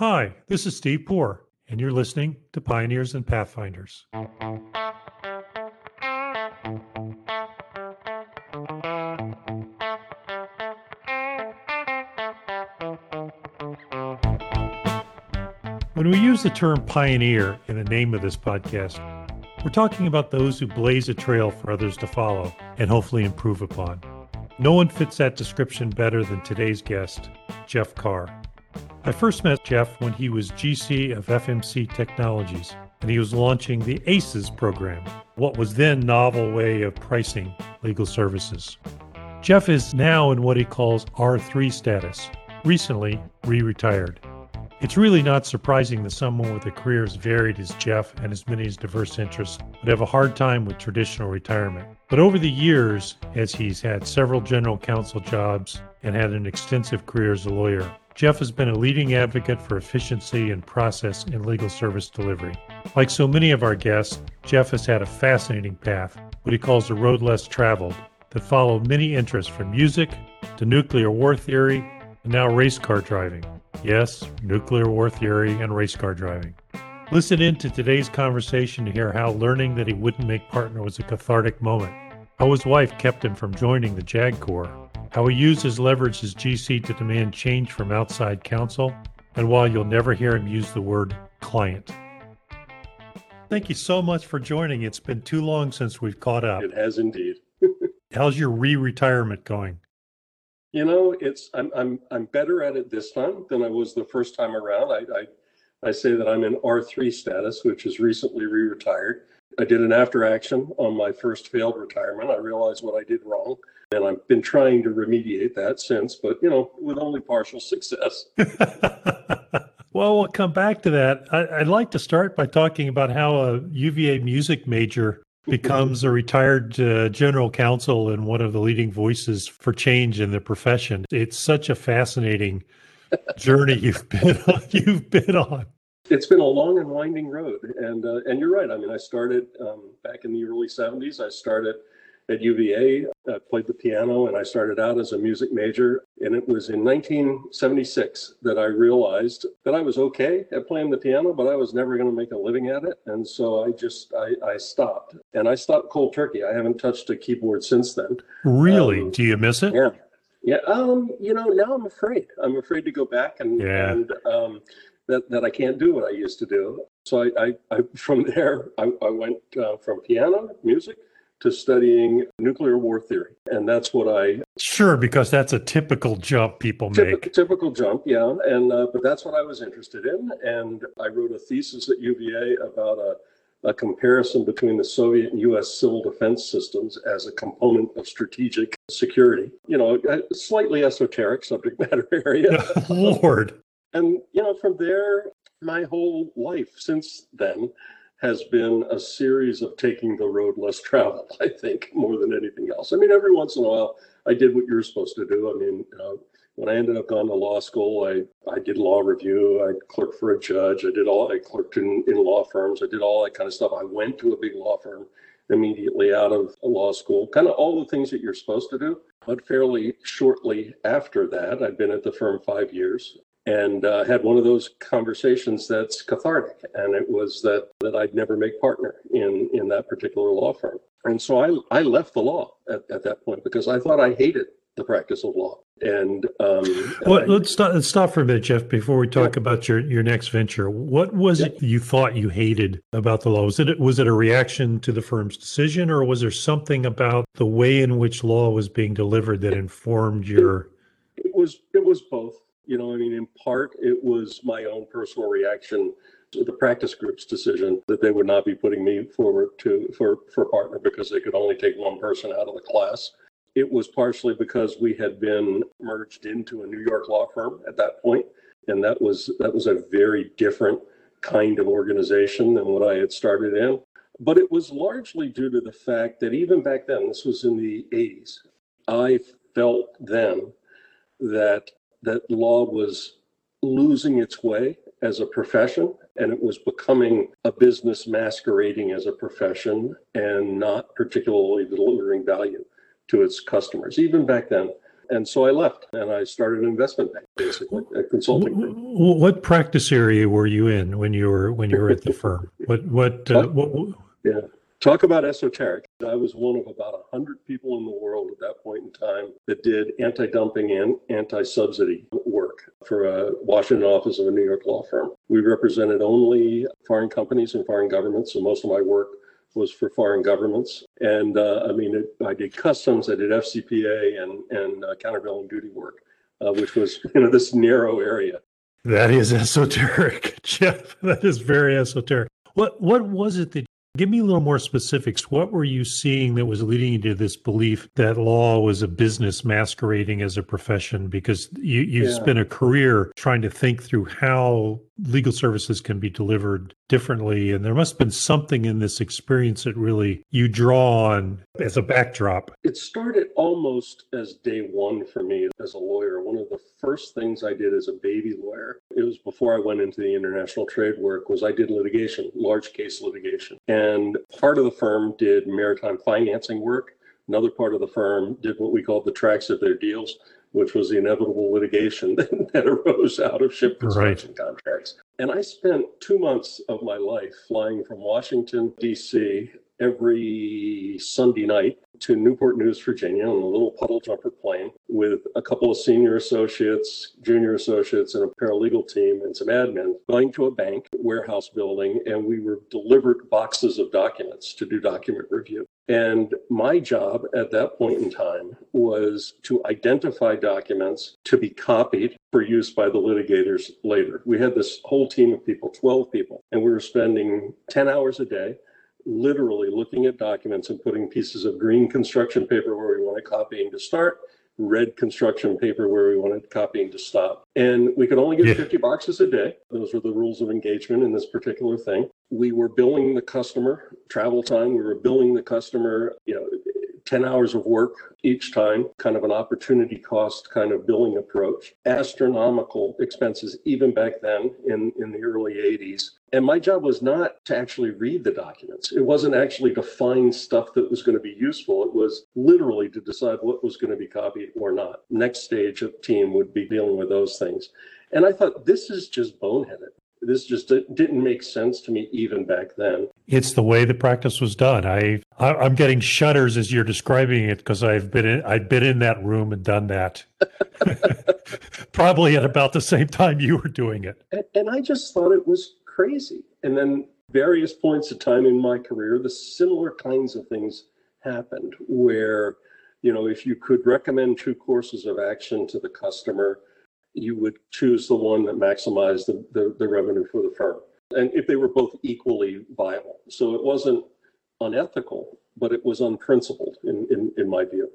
Hi, this is Steve Poor, and you're listening to Pioneers and Pathfinders. When we use the term pioneer in the name of this podcast, we're talking about those who blaze a trail for others to follow and hopefully improve upon. No one fits that description better than today's guest, Jeff Carr. I first met Jeff when he was GC of FMC Technologies and he was launching the ACES program, what was then novel way of pricing legal services. Jeff is now in what he calls R3 status, recently re-retired. It's really not surprising that someone with a career as varied as Jeff and as many as diverse interests would have a hard time with traditional retirement. But over the years, as he's had several general counsel jobs and had an extensive career as a lawyer, Jeff has been a leading advocate for efficiency and process in legal service delivery. Like so many of our guests, Jeff has had a fascinating path, what he calls the road less traveled, that followed many interests from music to nuclear war theory and now race car driving. Yes, nuclear war theory and race car driving. Listen in to today's conversation to hear how learning that he wouldn't make partner was a cathartic moment, how his wife kept him from joining the JAG Corps, how he uses leverage as GC to demand change from outside counsel, and while you'll never hear him use the word client. Thank you so much for joining. It's been too long since we've caught up. It has indeed. How's your re-retirement going? You know, it's I'm I'm I'm better at it this time than I was the first time around. I I, I say that I'm in R3 status, which is recently re-retired. I did an after action on my first failed retirement. I realized what I did wrong, and I've been trying to remediate that since, but you know, with only partial success. well, we'll come back to that. I, would like to start by talking about how a UVA music major becomes a retired uh, general counsel and one of the leading voices for change in the profession. It's such a fascinating journey you've been on, you've been on. It's been a long and winding road, and uh, and you're right. I mean, I started um, back in the early '70s. I started at UVA. I played the piano and I started out as a music major. And it was in 1976 that I realized that I was okay at playing the piano, but I was never going to make a living at it. And so I just, I, I stopped and I stopped cold turkey. I haven't touched a keyboard since then. Really? Um, Do you miss it? Yeah. Yeah. Um, you know, now I'm afraid. I'm afraid to go back and, yeah. and um, that, that I can't do what I used to do. So I, I, I from there, I, I went uh, from piano, music, to studying nuclear war theory. And that's what I. Sure, because that's a typical jump people make. Typical jump, yeah. And uh, but that's what I was interested in, and I wrote a thesis at UVA about a, a comparison between the Soviet and U.S. civil defense systems as a component of strategic security. You know, a slightly esoteric subject matter area. Lord. and you know, from there, my whole life since then has been a series of taking the road less traveled, I think, more than anything else. I mean, every once in a while, I did what you're supposed to do. I mean, uh, when I ended up going to law school, I, I did law review, I clerked for a judge, I did all, I clerked in, in law firms, I did all that kind of stuff. I went to a big law firm immediately out of law school, kind of all the things that you're supposed to do. But fairly shortly after that, I'd been at the firm five years and uh, had one of those conversations that's cathartic. And it was that that I'd never make partner in in that particular law firm. And so I I left the law at, at that point because I thought I hated the practice of law. And um, well, I, let's stop, let's stop for a minute, Jeff, before we talk yeah. about your your next venture. What was yeah. it you thought you hated about the law? Was it was it a reaction to the firm's decision, or was there something about the way in which law was being delivered that informed your? It, it was it was both. You know, I mean, in part, it was my own personal reaction to the practice group's decision that they would not be putting me forward to for for partner because they could only take one person out of the class. It was partially because we had been merged into a New York law firm at that point, and that was that was a very different kind of organization than what I had started in. But it was largely due to the fact that even back then, this was in the 80s, I felt then that that law was losing its way as a profession and it was becoming a business masquerading as a profession and not particularly delivering value to its customers. Even back then, And so I left and I started an investment bank, basically, a consulting firm. What practice area were you in when you were when you were at the firm? What what, uh, what yeah. Talk about esoteric. I was one of about 100 people in the world at that point in time that did anti dumping and anti subsidy work for a Washington office of a New York law firm. We represented only foreign companies and foreign governments, so most of my work was for foreign governments. And uh, I mean, it, I did customs, I did FCPA and, and uh, countervailing duty work, uh, which was, you know, this narrow area. That is esoteric, Jeff. That is very esoteric. What what was it that Give me a little more specifics. What were you seeing that was leading you to this belief that law was a business masquerading as a profession? Because you, you yeah. spent a career trying to think through how legal services can be delivered differently. And there must have been something in this experience that really you draw on as a backdrop. It started almost as day one for me as a lawyer. One of the first things I did as a baby lawyer, it was before I went into the international trade work, was I did litigation, large case litigation. And part of the firm did maritime financing work. Another part of the firm did what we called the tracks of their deals which was the inevitable litigation that arose out of ship construction right. contracts. And I spent two months of my life flying from Washington, D.C. every Sunday night to Newport News, Virginia, on a little puddle jumper plane with a couple of senior associates, junior associates, and a paralegal team and some admin going to a bank warehouse building. And we were delivered boxes of documents to do document review. And my job at that point in time was to identify documents to be copied for use by the litigators later. We had this whole team of people, 12 people, and we were spending 10 hours a day literally looking at documents and putting pieces of green construction paper where we wanted copying to start, red construction paper where we wanted copying to stop. And we could only get yeah. 50 boxes a day. Those were the rules of engagement in this particular thing. We were billing the customer travel time. We were billing the customer, you know, 10 hours of work each time, kind of an opportunity cost kind of billing approach. Astronomical expenses, even back then in, in the early 80s. And my job was not to actually read the documents. It wasn't actually to find stuff that was going to be useful. It was literally to decide what was going to be copied or not. Next stage of team would be dealing with those things. And I thought, this is just boneheaded this just didn't make sense to me even back then. It's the way the practice was done. I, I am getting shudders as you're describing it because I've been in I've been in that room and done that. Probably at about the same time you were doing it. And, and I just thought it was crazy. And then various points of time in my career, the similar kinds of things happened where, you know, if you could recommend two courses of action to the customer you would choose the one that maximized the, the, the revenue for the firm. And if they were both equally viable. So it wasn't unethical, but it was unprincipled in, in, in my view.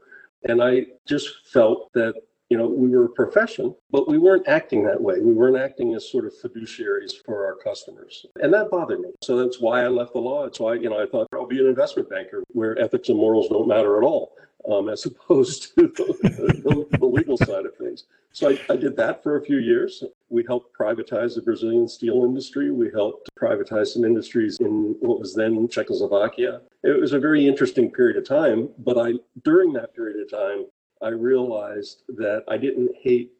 And I just felt that, you know, we were a profession, but we weren't acting that way. We weren't acting as sort of fiduciaries for our customers. And that bothered me. So that's why I left the law. It's why, you know, I thought I'll be an investment banker where ethics and morals don't matter at all um, as opposed to the, the, legal side of things. So I, I, did that for a few years. We helped privatize the Brazilian steel industry. We helped privatize some industries in what was then Czechoslovakia. It was a very interesting period of time, but I during that period of time, I realized that I didn't hate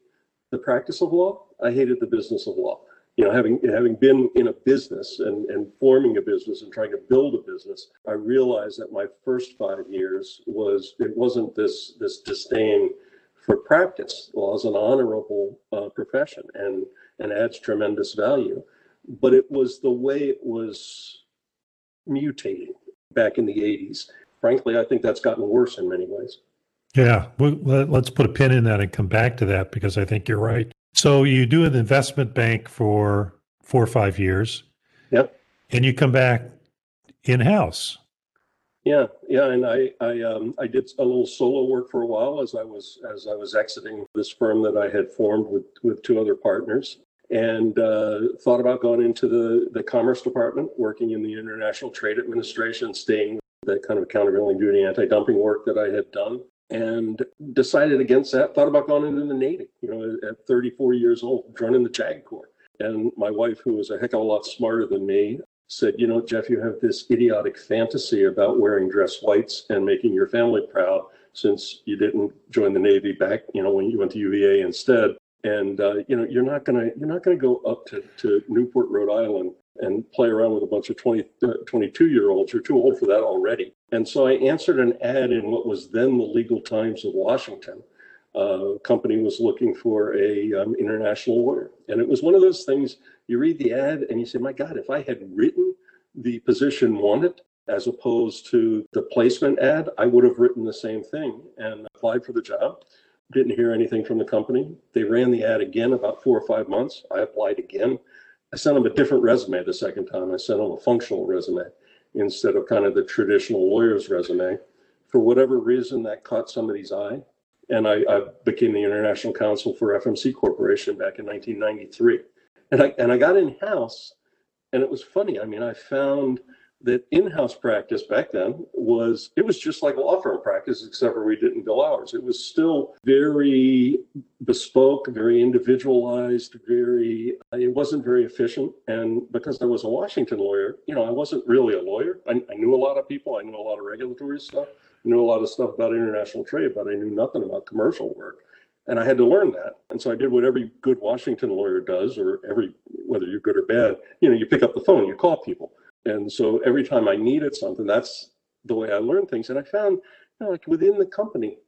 the practice of law. I hated the business of law you know, having having been in a business and, and forming a business and trying to build a business, I realized that my first five years was it wasn't this this disdain for practice. Law is an honorable uh, profession and and adds tremendous value, but it was the way it was mutating back in the 80s. Frankly, I think that's gotten worse in many ways. Yeah, well, let's put a pin in that and come back to that because I think you're right. So you do an investment bank for four or five years. Yep. And you come back in house. Yeah, yeah, and I I um I did a little solo work for a while as I was as I was exiting this firm that I had formed with with two other partners, and uh, thought about going into the the commerce department, working in the international trade administration, staying that kind of countervailing duty anti-dumping work that I had done and decided against that. Thought about going into the Navy, you know, at 34 years old, joining the JAG Corps. And my wife, who was a heck of a lot smarter than me, said, You know, Jeff, you have this idiotic fantasy about wearing dress whites and making your family proud. since you didn't join the Navy back, you know, when you went to UVA instead. And uh, you know, you're not gonna you're not gonna go up to, to Newport, Rhode Island and play around with a bunch of 20, uh, 22 year olds. You're too old for that already. And so I answered an ad in what was then the Legal Times of Washington. Uh, company was looking for a um, international lawyer, and it was one of those things. You read the ad and you say, "My God, if I had written the position wanted as opposed to the placement ad, I would have written the same thing and applied for the job." Didn't hear anything from the company. They ran the ad again about four or five months. I applied again I sent them a different resume the second time. I sent them a functional resume instead of kind of the traditional lawyer's resume. For whatever reason, that caught somebody's eye. And I, I became the international counsel for FMC Corporation back in 1993. And I, and I got in house, and it was funny. I mean, I found that in-house practice back then was it was just like law firm practice except for we didn't bill hours it was still very bespoke very individualized very it wasn't very efficient. And because i was a washington lawyer you know i wasn't really a lawyer. I, I knew a lot of people. I knew a lot of regulatory stuff. I knew a lot of stuff about international trade but i knew nothing about commercial work. And i had to learn that. And so i did what every good washington lawyer does or every whether you're good or bad you know you pick up the phone you call people and so every time I needed something, that's the way I learned things. And I found, you know, like within the company,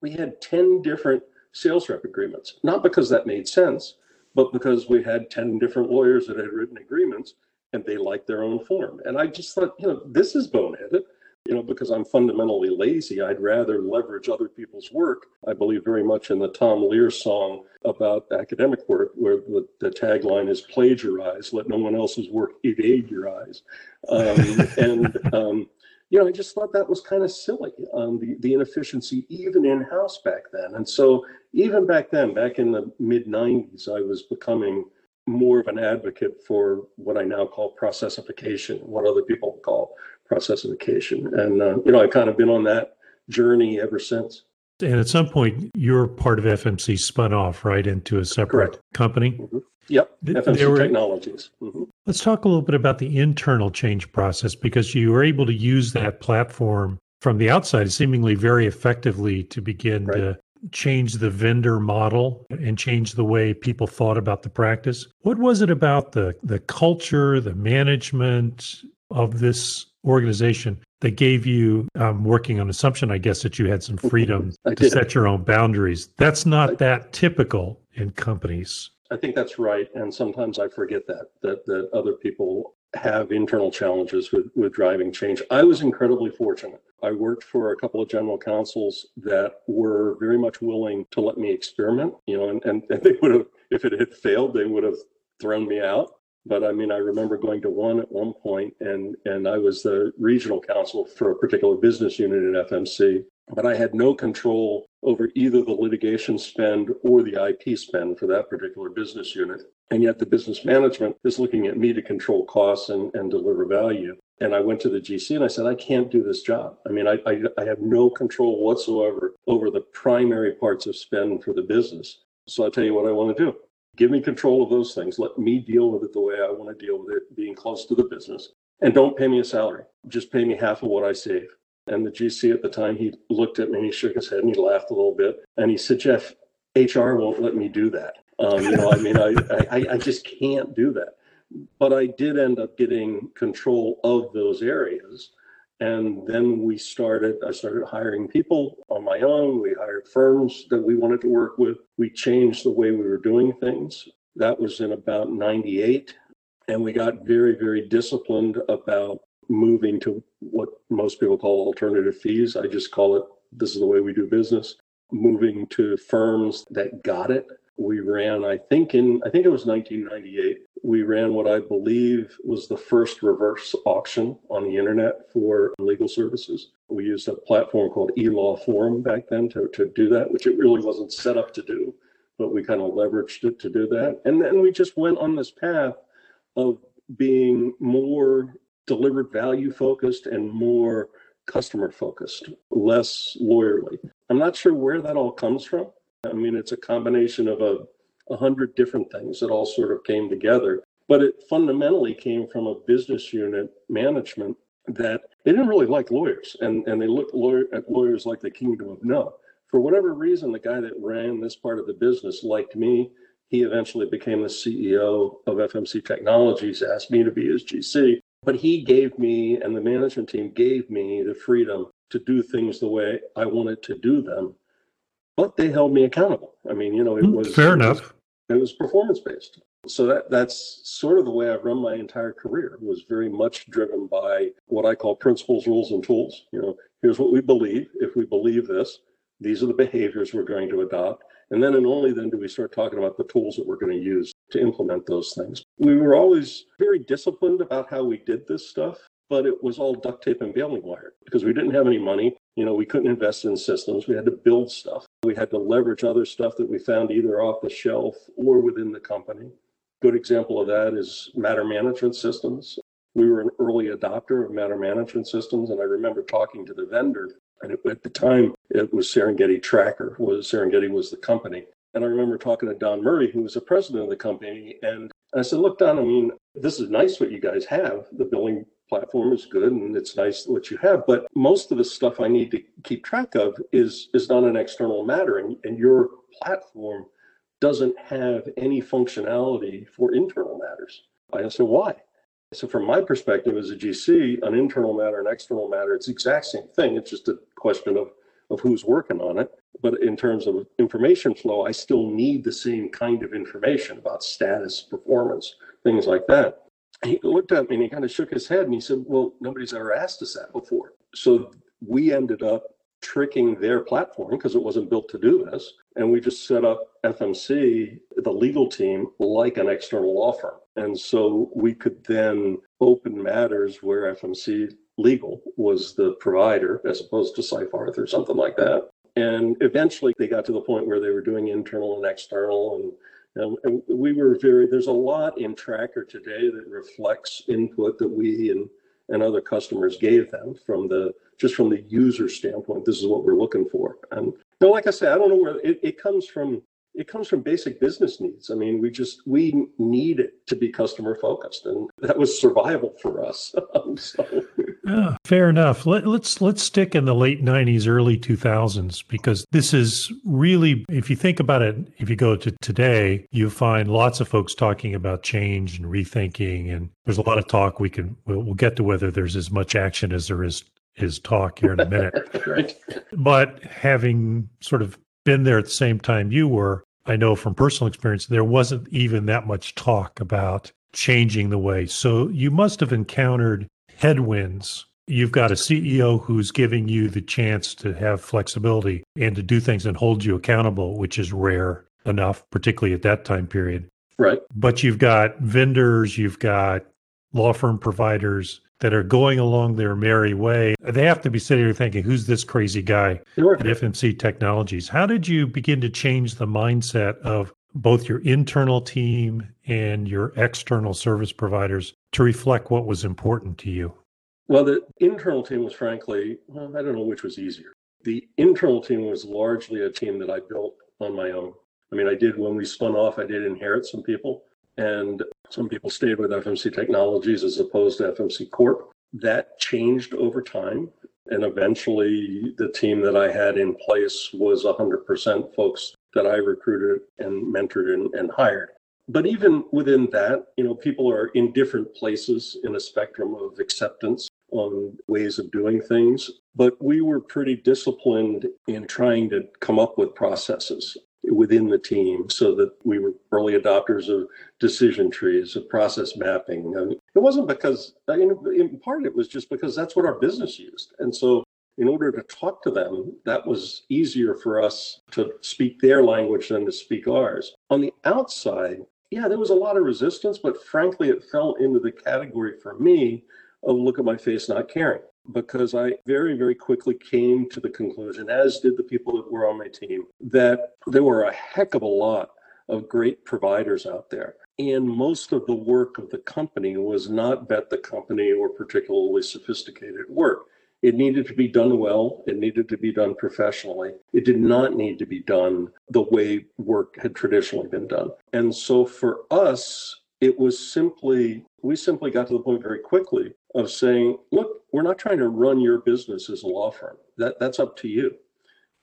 we had 10 different sales rep agreements, not because that made sense, but because we had 10 different lawyers that had written agreements and they liked their own form. And I just thought, you know, this is boneheaded you know, because I'm fundamentally lazy, I'd rather leverage other people's work. I believe very much in the Tom Lehrer song about academic work, where the, the tagline is plagiarize, let no one else's work evade your eyes. Um, and, um, you know, I just thought that was kind of silly, um, the, the inefficiency, even in house back then. And so, even back then, back in the mid 90s, I was becoming more of an advocate for what I now call processification, what other people call processification. And, uh, you know, I've kind of been on that journey ever since. And at some point, your part of FMC spun off, right, into a separate Correct. company? Mm-hmm. Yep, FMC were, Technologies. Mm-hmm. Let's talk a little bit about the internal change process because you were able to use that platform from the outside seemingly very effectively to begin right. to change the vendor model and change the way people thought about the practice. What was it about the the culture, the management of this organization that gave you um, working on assumption, I guess, that you had some freedom to did. set your own boundaries. That's not I, that typical in companies. I think that's right, and sometimes I forget that that that other people have internal challenges with with driving change. I was incredibly fortunate. I worked for a couple of general counsels that were very much willing to let me experiment. You know, and, and, and they would have, if it had failed, they would have thrown me out. But I mean, I remember going to one at one point, and and I was the regional counsel for a particular business unit at FMC, but I had no control over either the litigation spend or the IP spend for that particular business unit. And yet the business management is looking at me to control costs and, and deliver value. And I went to the GC and I said, I can't do this job. I mean, I, I, I have no control whatsoever over the primary parts of spend for the business. So I'll tell you what I want to do. Give me control of those things. Let me deal with it the way I want to deal with it, being close to the business. And don't pay me a salary. Just pay me half of what I save. And the GC at the time, he looked at me and he shook his head and he laughed a little bit. And he said, Jeff, HR won't let me do that. Um, you know, I mean, I, I, I just can't do that. But I did end up getting control of those areas. And then we started, I started hiring people on my own. We hired firms that we wanted to work with. We changed the way we were doing things. That was in about 98. And we got very, very disciplined about moving to what most people call alternative fees. I just call it this is the way we do business. Moving to firms that got it. We ran, I think in I think it was 1998 we ran what I believe was the first reverse auction on the internet for legal services. We used a platform called eLaw Forum back then to, to do that, which it really wasn't set up to do, but we kind of leveraged it to do that. And then we just went on this path of being more delivered value focused and more customer focused, less lawyerly. I'm not sure where that all comes from. I mean, it's a combination of a a hundred different things that all sort of came together. But it fundamentally came from a business unit management that they didn't really like lawyers and, and they looked lawyer, at lawyers like the kingdom of no. For whatever reason, the guy that ran this part of the business liked me. He eventually became the CEO of FMC Technologies, asked me to be his GC, but he gave me and the management team gave me the freedom to do things the way I wanted to do them. But they held me accountable. I mean, you know, it Hmm, was fair it enough. Was, it was performance based. So that that's sort of the way I've run my entire career. It was very much driven by what I call principles, rules, and tools. You know, here's what we believe. If we believe this, these are the behaviors we're going to adopt. And then and only then do we start talking about the tools that we're going to use to implement those things. We were always very disciplined about how we did this stuff, but it was all duct tape and baling wire because we didn't have any money. You know, we couldn't invest in systems. We had to build stuff. We had to leverage other stuff that we found either off the shelf or within the company. Good example of that is matter management systems. We were an early adopter of matter management systems, and I remember talking to the vendor. And at the time, it was Serengeti Tracker. Was Serengeti was the company, and I remember talking to Don Murray, who was the president of the company, and I said, "Look, Don, I mean, this is nice what you guys have. The billing platform is good, and it's nice what you have. But most of the stuff I need to keep track of is is not an external matter, and, and your platform doesn't have any functionality for internal matters. I asked, said, why? So from my perspective as a GC, an internal matter and external matter, it's the exact same thing. It's just a question of, of who's working on it. But in terms of information flow, I still need the same kind of information about status, performance, things like that. He looked at me and he kind of shook his head and he said, well, nobody's ever asked us that before. So we ended up tricking their platform because it wasn't built to do this. And we just set up FMC, the legal team, like an external law firm. And so we could then open matters where FMC Legal was the provider as opposed to Seyfarth or something like that. And eventually they got to the point where they were doing internal and external. And, and, we were very, there's a lot in Tracker today that reflects input that we and, and other customers gave them from the just from the user standpoint, this is what we're looking for. And you know, like I said, I don't know where it, it comes from. It comes from basic business needs. I mean, we just we need it to be customer focused, and that was survival for us. so. Yeah, fair enough. Let, let's let's stick in the late '90s, early 2000s because this is really, if you think about it, if you go to today, you find lots of folks talking about change and rethinking, and there's a lot of talk. We can we'll, we'll get to whether there's as much action as there is is talk here in a minute. right. But having sort of been there at the same time you were, I know from personal experience, there wasn't even that much talk about changing the way. So you must have encountered headwinds. You've got a CEO who's giving you the chance to have flexibility and to do things and hold you accountable, which is rare enough, particularly at that time period. Right. But you've got vendors, you've got law firm providers that are going along their merry way. They have to be sitting here thinking, who's this crazy guy Sure. at FMC Technologies? How did you begin to change the mindset of both your internal team and your external service providers to reflect what was important to you? Well, the internal team was frankly, well, I don't know which was easier. The internal team was largely a team that I built on my own. I mean, I did when we spun off, I did inherit some people, and some people stayed with FMC Technologies as opposed to FMC Corp. That changed over time. And eventually, the team that I had in place was 100% folks that I recruited and mentored and, and hired. But even within that, you know, people are in different places in a spectrum of acceptance on ways of doing things. But we were pretty disciplined in trying to come up with processes within the team so that we were early adopters of decision trees, of process mapping. And it wasn't because, in part, it was just because that's what our business used. And so in order to talk to them, that was easier for us to speak their language than to speak ours. On the outside, yeah, there was a lot of resistance, but frankly, it fell into the category for me of look at my face, not caring. Because I very, very quickly came to the conclusion, as did the people that were on my team, that there were a heck of a lot of great providers out there. And most of the work of the company was not bet the company or particularly sophisticated work. It needed to be done well. It needed to be done professionally. It did not need to be done the way work had traditionally been done. And so for us, it was simply, we simply got to the point very quickly of saying, look, we're not trying to run your business as a law firm. That, that's up to you.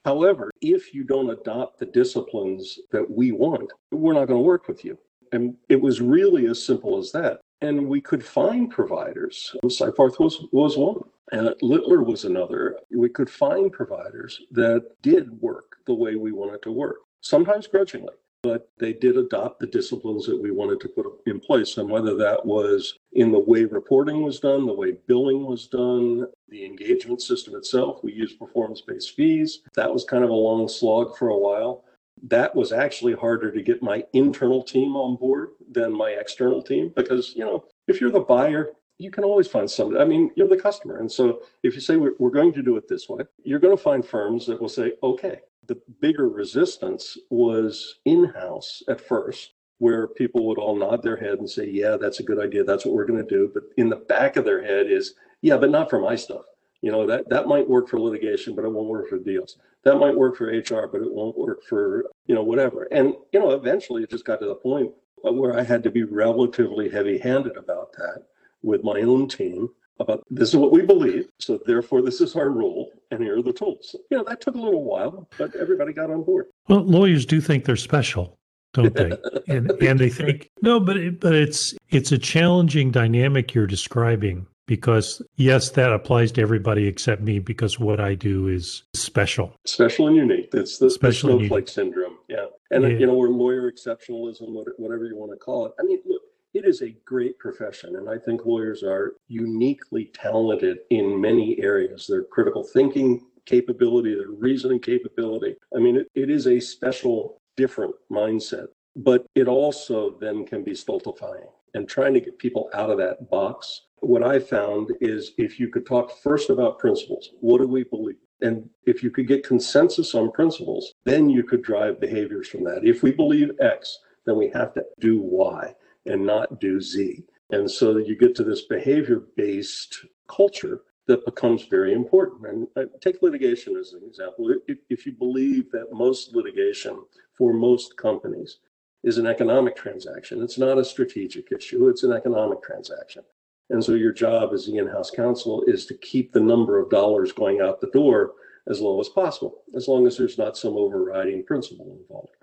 However, if you don't adopt the disciplines that we want, we're not going to work with you. And it was really as simple as that. And we could find providers. Seyfarth was, was one. And Littler was another. We could find providers that did work the way we wanted to work, sometimes grudgingly but they did adopt the disciplines that we wanted to put in place. And whether that was in the way reporting was done, the way billing was done, the engagement system itself, we used performance based fees. That was kind of a long slog for a while. That was actually harder to get my internal team on board than my external team because, you know, if you're the buyer, you can always find somebody. I mean, you're the customer. And so if you say we're, we're going to do it this way, you're going to find firms that will say, okay, the bigger resistance was in house at first, where people would all nod their head and say, Yeah, that's a good idea. That's what we're going to do. But in the back of their head is, Yeah, but not for my stuff. You know, that, that might work for litigation, but it won't work for deals. That might work for HR, but it won't work for, you know, whatever. And, you know, eventually it just got to the point where I had to be relatively heavy handed about that with my own team about this is what we believe. So therefore, this is our rule, and here are the tools. You know, that took a little while, but everybody got on board. Well, lawyers do think they're special, don't they? and and they think no, but it, but it's it's a challenging dynamic you're describing because yes, that applies to everybody except me because what I do is special, special and unique. That's the, special snowflake syndrome. Yeah, and yeah. you know, or lawyer exceptionalism, whatever you want to call it. I mean, look it is a great profession, and I think lawyers are uniquely talented in many areas. Their critical thinking capability, their reasoning capability. I mean, it, it is a special, different mindset, but it also then can be stultifying. And trying to get people out of that box, what I found is if you could talk first about principles, what do we believe? And if you could get consensus on principles, then you could drive behaviors from that. If we believe X, then we have to do Y and not do Z. And so you get to this behavior based culture that becomes very important. And uh, take litigation as an example. If, if you believe that most litigation for most companies is an economic transaction, it's not a strategic issue, it's an economic transaction. And so your job as the in house counsel is to keep the number of dollars going out the door as low as possible, as long as there's not some overriding principle involved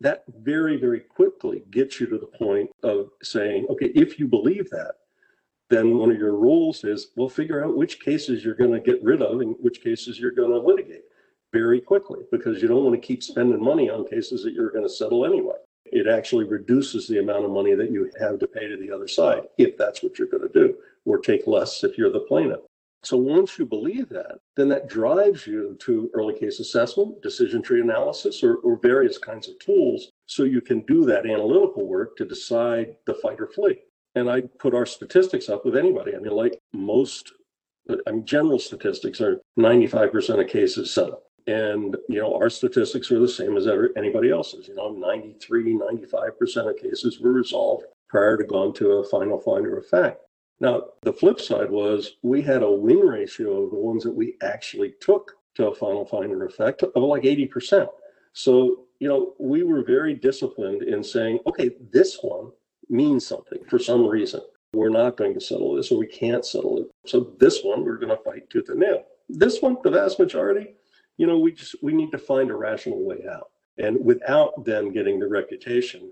that very, very quickly gets you to the point of saying, okay, if you believe that, then one of your rules is, well, figure out which cases you're going to get rid of and which cases you're going to litigate very quickly because you don't want to keep spending money on cases that you're going to settle anyway. It actually reduces the amount of money that you have to pay to the other side if that's what you're going to do, or take less if you're the plaintiff. So once you believe that, then that drives you to early case assessment, decision tree analysis, or, or various kinds of tools so you can do that analytical work to decide the fight or flee. And I put our statistics up with anybody. I mean, like most, I mean, general statistics are 95% of cases settle. And, you know, our statistics are the same as ever, anybody else's. You know, 93, 95% of cases were resolved prior to going to a final finder of fact. Now, the flip side was we had a win ratio of the ones that we actually took to a final finder effect of like 80%. So, you know, we were very disciplined in saying, okay, this one means something for some reason. We're not going to settle this or we can't settle it. So this one we're going to fight tooth and nail. This one, the vast majority, you know, we just we need to find a rational way out. And without them getting the reputation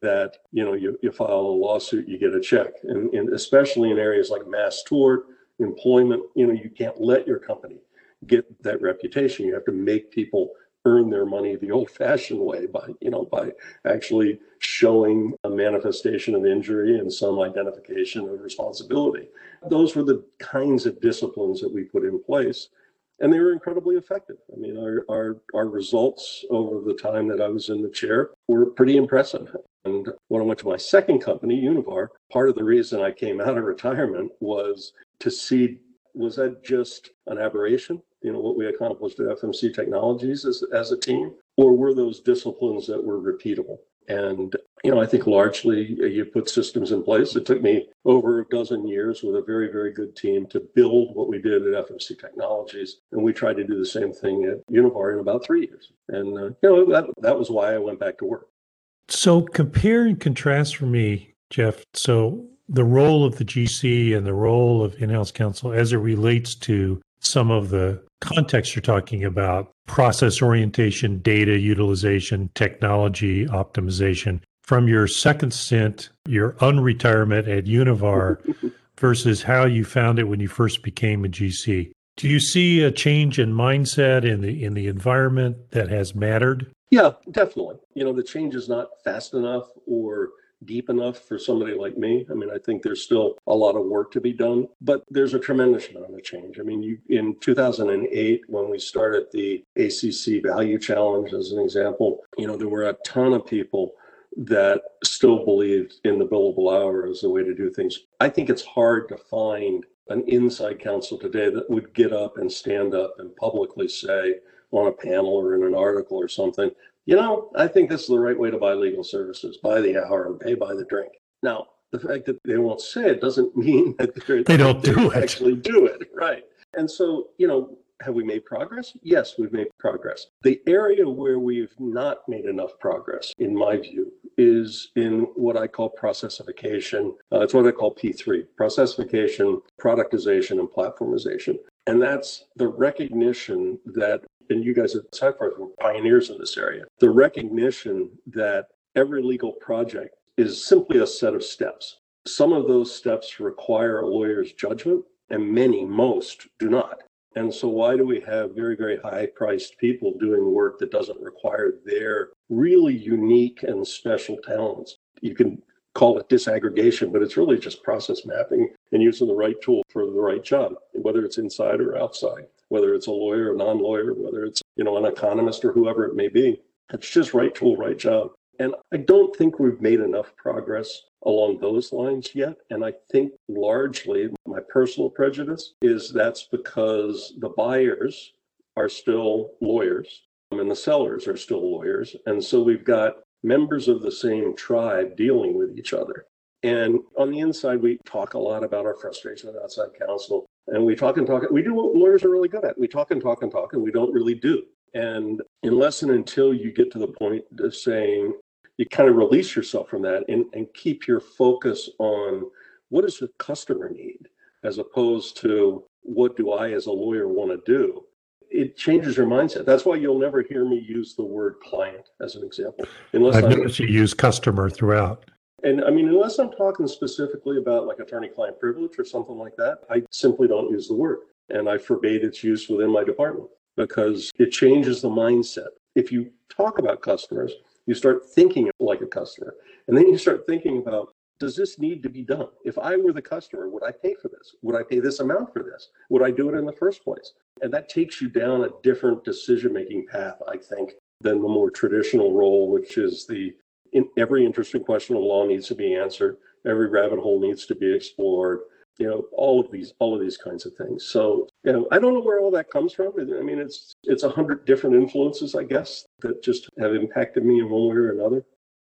that you know you, you file a lawsuit you get a check. And, and especially in areas like mass tort employment you know you can't let your company get that reputation. You have to make people earn their money the old fashioned way by you know by actually showing a manifestation of injury and some identification of responsibility. Those were the kinds of disciplines that we put in place and they were incredibly effective. I mean, our, our, our results over the time that I was in the chair were pretty impressive. And when I went to my second company, Univar, part of the reason I came out of retirement was to see was that just an aberration, you know, what we accomplished at FMC Technologies as, as a team, or were those disciplines that were repeatable? And, you know, I think largely you put systems in place. It took me over a dozen years with a very, very good team to build what we did at FMC Technologies. And we tried to do the same thing at Univar in about three years. And, uh, you know, that, that was why I went back to work. So compare and contrast for me Jeff. So, the role of the GC and the role of in house counsel as it relates to some of the context you're talking about process orientation, data utilization, technology optimization from your second stint, your unretirement at Univar versus how you found it when you first became a GC. Do you see a change in mindset in the in the environment that has mattered? Yeah, definitely. You know, the change is not fast enough or deep enough for somebody like me. I mean, I think there's still a lot of work to be done, but there's a tremendous amount of change. I mean, you, in 2008, when we started the ACC Value Challenge, as an example, you know, there were a ton of people that still believed in the billable hour as the way to do things. I think it's hard to find an inside counsel today that would get up and stand up and publicly say on a panel or in an article or something you know, I think this is the right way to buy legal services, buy the hour and pay by the drink. Now, the fact that they won't say it doesn't mean that they don't do it. Actually, do it right. And so, you know, have we made progress? Yes, we've made progress. The area where we've not made enough progress, in my view, is in what I call processification. Uh, it's what I call P3 processification, productization, and platformization. And that's the recognition that and you guys at Seyfarth were pioneers in this area. The recognition that every legal project is simply a set of steps. Some of those steps require a lawyer's judgment, and many, most, do not. And so, why do we have very, very high priced people doing work that doesn't require their really unique and special talents? You can call it disaggregation, but it's really just process mapping and using the right tool for the right job, whether it's inside or outside whether it's a lawyer or non-lawyer, whether it's you know an economist or whoever it may be. It's just right tool, right job. And I don't think we've made enough progress along those lines yet. And I think largely my personal prejudice is that's because the buyers are still lawyers and the sellers are still lawyers. And so we've got members of the same tribe dealing with each other. And on the inside, we talk a lot about our frustration with outside counsel. And we talk and talk. We do what lawyers are really good at. We talk and talk and talk, and we don't really do. And unless and until you get to the point of saying, you kind of release yourself from that and, and keep your focus on what does the customer need, as opposed to what do I as a lawyer want to do, it changes your mindset. That's why you'll never hear me use the word client as an example. Unless I've noticed you use customer throughout. And I mean, unless I'm talking specifically about like attorney client privilege or something like that, I simply don't use the word. And I forbade its use within my department because it changes the mindset. If you talk about customers, you start thinking like a customer. And then you start thinking about does this need to be done? If I were the customer, would I pay for this? Would I pay this amount for this? Would I do it in the first place? And that takes you down a different decision making path, I think, than the more traditional role, which is the in every interesting question of law needs to be answered. Every rabbit hole needs to be explored. You know, all of these, all of these kinds of things. So, you know, I don't know where all that comes from. I mean, it's it's a hundred different influences, I guess, that just have impacted me in one way or another.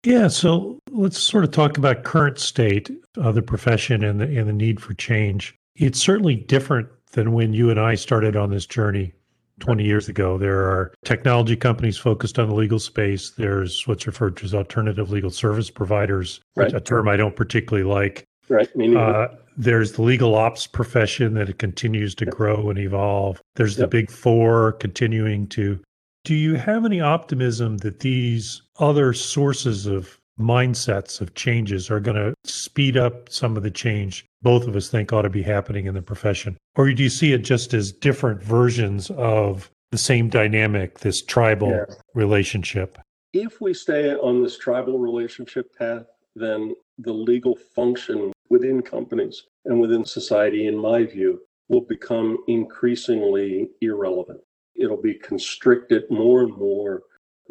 Yeah. So let's sort of talk about current state of the profession and the and the need for change. It's certainly different than when you and I started on this journey 20 years ago. There are technology companies focused on the legal space. There's what's referred to as alternative legal service providers, right. a term I don't particularly like. Right. Uh, there's the legal ops profession that it continues to grow and evolve. There's the big four continuing to. Do you have any optimism that these other sources of mindsets of changes are going to speed up some of the change both of us think ought to be happening in the profession? Or do you see it just as different versions of the same dynamic, this tribal yeah. relationship? If we stay on this tribal relationship path, then the legal function within companies and within society, in my view, will become increasingly irrelevant. It'll be constricted more and more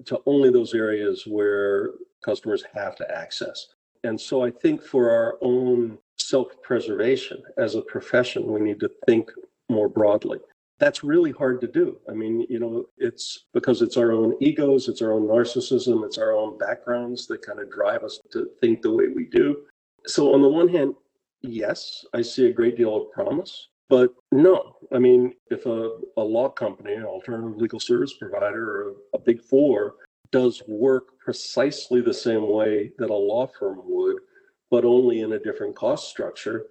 to only those areas where customers have to access. And so I think for our own self preservation as a profession, we need to think more broadly. That's really hard to do. I mean, you know, it's because it's our own egos, it's our own narcissism, it's our own backgrounds that kind of drive us to think the way we do. So, on the one hand, yes, I see a great deal of promise. But no, I mean, if a, a law company, an alternative legal service provider, or a, a big four does work precisely the same way that a law firm would, but only in a different cost structure,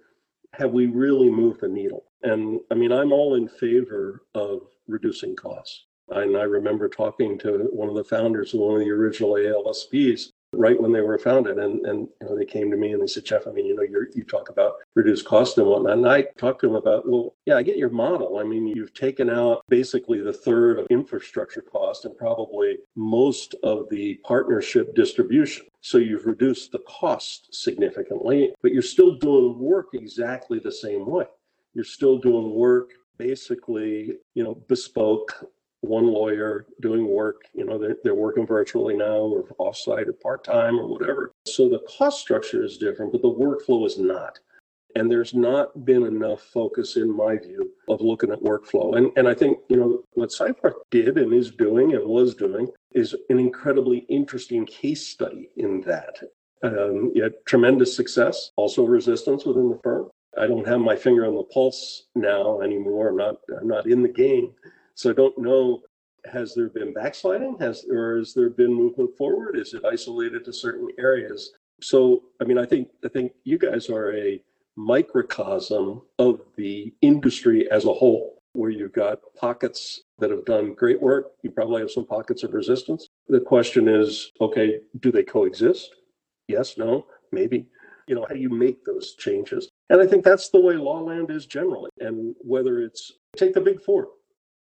have we really moved the needle? And I mean, I'm all in favor of reducing costs. And I remember talking to one of the founders of one of the original ALSPs right when they were founded. And, and you know, they came to me and they said, Jeff, I mean, you know, you you talk about reduced cost and whatnot. And I talked to them about, well, yeah, I get your model. I mean, you've taken out basically the third of infrastructure cost and probably most of the partnership distribution. So you've reduced the cost significantly, but you're still doing work exactly the same way. You're still doing work basically, you know, bespoke one lawyer doing work. You know, they're, they're working virtually now or offsite or part time or whatever. So the cost structure is different, but the workflow is not. And there's not been enough focus, in my view, of looking at workflow. And, and I think, you know, what Seyfarth did and is doing and was doing is an incredibly interesting case study in that. Um, yet tremendous success, also resistance within the firm. I don't have my finger on the pulse now anymore. I'm not I'm not in the game. So I don't know, has there been backsliding? Has or has there been movement forward? Is it isolated to certain areas? So I mean, I think I think you guys are a microcosm of the industry as a whole, where you've got pockets that have done great work. You probably have some pockets of resistance. The question is, okay, do they coexist? Yes, no, maybe. You know, how do you make those changes? And I think that's the way Lawland is generally. And whether it's take the big four,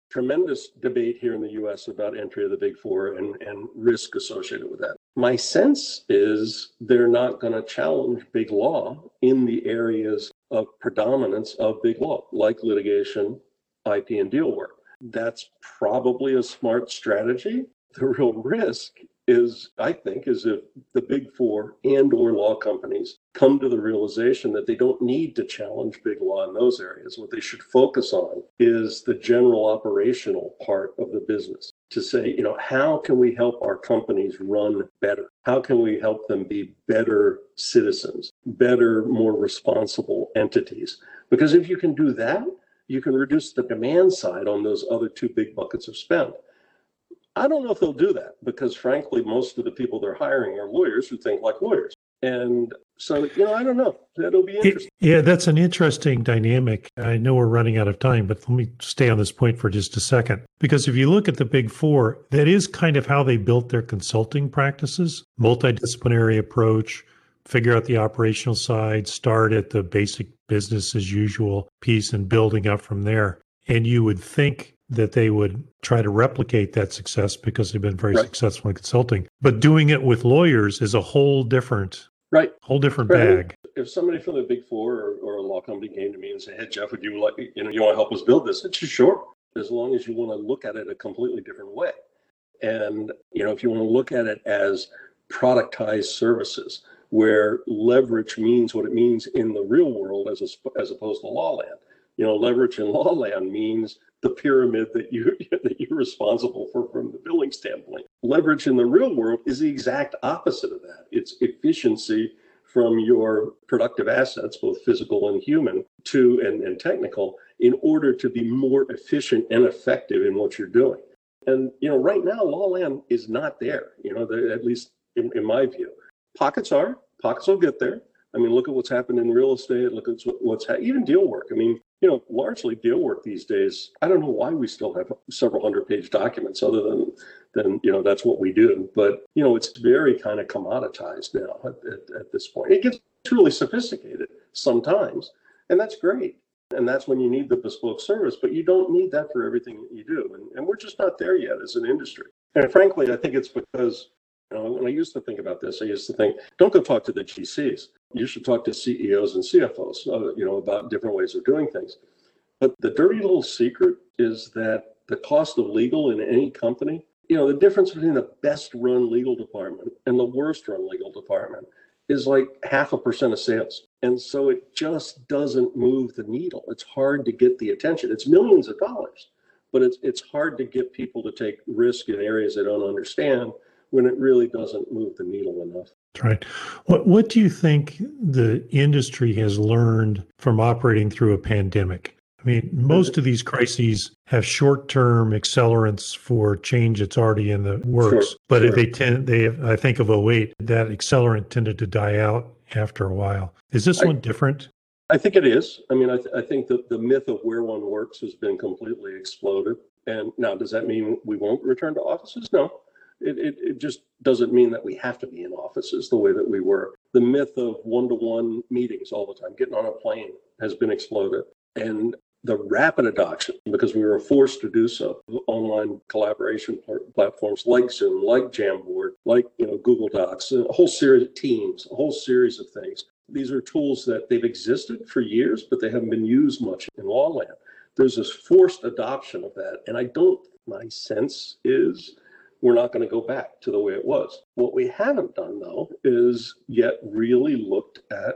tremendous debate here in the US about entry of the big four and, and risk associated with that. My sense is they're not going to challenge big law in the areas of predominance of big law, like litigation, IP, and deal work. That's probably a smart strategy. The real risk is i think is if the big four and or law companies come to the realization that they don't need to challenge big law in those areas what they should focus on is the general operational part of the business to say you know how can we help our companies run better? How can we help them be better citizens better more responsible entities? Because if you can do that you can reduce the demand side on those other two big buckets of spend I don't know if they'll do that because, frankly, most of the people they're hiring are lawyers who think like lawyers. And so, you know, I don't know. That'll be interesting. Yeah, that's an interesting dynamic. I know we're running out of time, but let me stay on this point for just a second. Because if you look at the big four, that is kind of how they built their consulting practices multidisciplinary approach, figure out the operational side, start at the basic business as usual piece and building up from there. And you would think that they would try to replicate that success because they've been very right. successful in consulting. But doing it with lawyers is a whole different right whole different right. bag. If somebody from the big four or, or, a law company came to me and said, Hey Jeff, would you like you know, you want to help us build this? It's sure. As long as you want to look at it a completely different way. And you know, if you want to look at it as productized services, where leverage means what it means in the real world as a, as opposed to law land. You know, leverage in law land means the pyramid that you that you're responsible for from the billing standpoint. Leverage in the real world is the exact opposite of that. It's efficiency from your productive assets, both physical and human, to and, and technical, in order to be more efficient and effective in what you're doing. And you know, right now, law Lawland is not there. You know, at least in, in my view, pockets are. Pockets will get there. I mean, look at what's happened in real estate. Look at what's ha- even deal work. I mean, you know, largely deal work these days. I don't know why we still have several hundred page documents, other than than you know that's what we do. But you know, it's very kind of commoditized now at, at, at this point. It gets truly sophisticated sometimes, and that's great. And that's when you need the bespoke service, but you don't need that for everything that you do. And, and we're just not there yet as an industry. And frankly, I think it's because you know, when I used to think about this, I used to think, don't go talk to the GCs you should talk to CEOs and CFOs, uh, you know, about different ways of doing things. But the dirty little secret is that the cost of legal in any company, you know, the difference between the best run legal department and the worst run legal department is like half a percent of sales. And so it just doesn't move the needle. It's hard to get the attention. It's millions of dollars, but it's it's hard to get people to take risk in areas they don't understand when it really doesn't move the needle enough. That's right. What what do you think the industry has learned from operating through a pandemic? I mean, most of these crises have short-term accelerants for change that's already in the works. Sure, but sure. they tend, they I think of 08, that accelerant tended to die out after a while. Is this I- one different? I think it is. I mean, I, th- I think that the myth of where one works has been completely exploded. And now, does that mean we won't return to offices? No. It, it, it just doesn't mean that we have to be in offices the way that we were. The myth of one to one meetings all the time, getting on a plane, has been exploded. And the rapid adoption, because we were forced to do so, online collaboration platforms like Zoom, like Jamboard, like you know Google Docs, a whole series of Teams, a whole series of things. These are tools that they've existed for years, but they haven't been used much in law land. There's this forced adoption of that, and I don't. My sense is we're not going to go back to the way it was. What we haven't done though is yet really looked at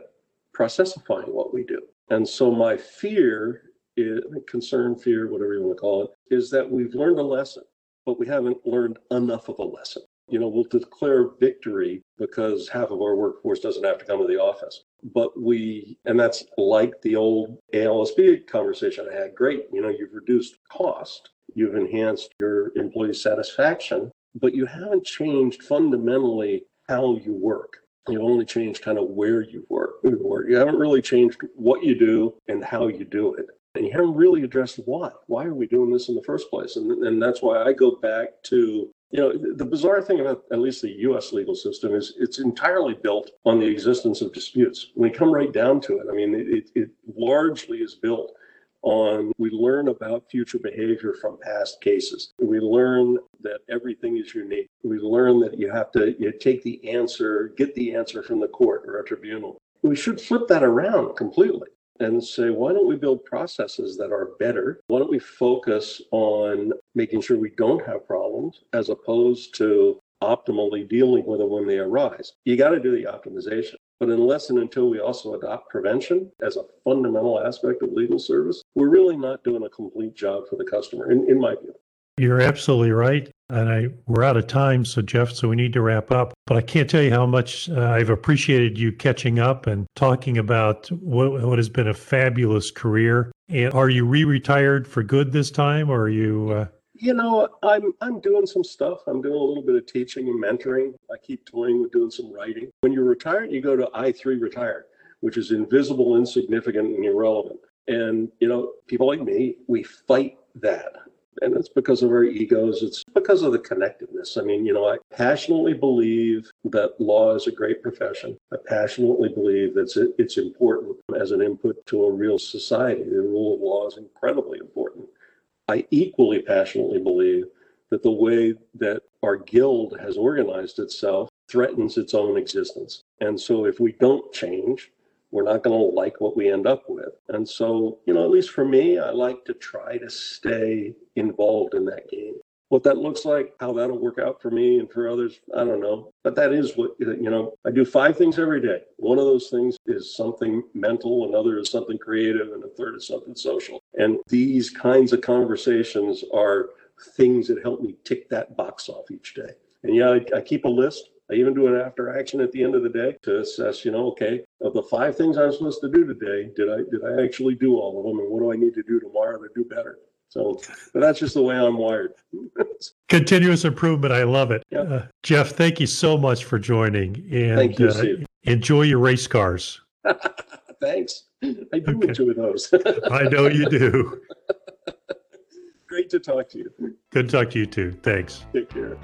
processifying what we do. And so my fear is concern, fear, whatever you want to call it, is that we've learned a lesson, but we haven't learned enough of a lesson. You know, we'll declare victory because half of our workforce doesn't have to come to the office. But we, and that's like the old ALSP conversation I had. Great, you know, you've reduced cost, you've enhanced your employee satisfaction, but you haven't changed fundamentally how you work. You've only changed kind of where you work. You haven't really changed what you do and how you do it. And you haven't really addressed why. Why are we doing this in the first place? And, and that's why I go back to, you know, the bizarre thing about at least the US legal system is it's entirely built on the existence of disputes. When you come right down to it, I mean, it, it largely is built on we learn about future behavior from past cases. We learn that everything is unique. We learn that you have to you take the answer, get the answer from the court or a tribunal. We should flip that around completely and say, why don't we build processes that are better? Why don't we focus on making sure we don't have problems as opposed to optimally dealing with them when they arise? You got to do the optimization. But unless and until we also adopt prevention as a fundamental aspect of legal service, we're really not doing a complete job for the customer, in, in my view. You're absolutely right. And I we're out of time, so Jeff, so we need to wrap up. But I can't tell you how much uh, I've appreciated you catching up and talking about what, what has been a fabulous career. And are you re-retired for good this time, or are you? Uh... You know, I'm I'm doing some stuff. I'm doing a little bit of teaching and mentoring. I keep toying with doing some writing. When you're retired, you go to I three retired, which is invisible, insignificant, and irrelevant. And you know, people like me, we fight that and it's because of our egos. It's because of the connectedness. I mean, you know, I passionately believe that law is a great profession. I passionately believe that it's important as an input to a real society. The rule of law is incredibly important. I equally passionately believe that the way that our guild has organized itself threatens its own existence. And so if we don't change, we're not going to like what we end up with. And so, you know, at least for me, I like to try to stay involved in that game. What that looks like, how that'll work out for me and for others, I don't know. But that is what, you know, I do five things every day. One of those things is something mental, another is something creative, and a third is something social. And these kinds of conversations are things that help me tick that box off each day. And yeah, I, I keep a list. I even do an after action at the end of the day to assess, you know, okay, of the five things I'm supposed to do today, did I did I actually do all of them, and what do I need to do tomorrow to do better? So, but that's just the way I'm wired. Continuous improvement. I love it. Yep. Uh, Jeff, thank you so much for joining. And Thank you, uh, enjoy your race cars. Thanks. I do Okay. enjoy those. I know you do. Great to talk to you. Good to talk to you too. Thanks. Take care.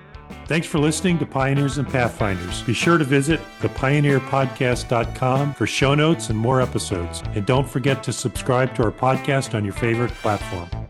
Thanks for listening to Pioneers and Pathfinders. Be sure to visit thepioneerpodcast.com for show notes and more episodes. And don't forget to subscribe to our podcast on your favorite platform.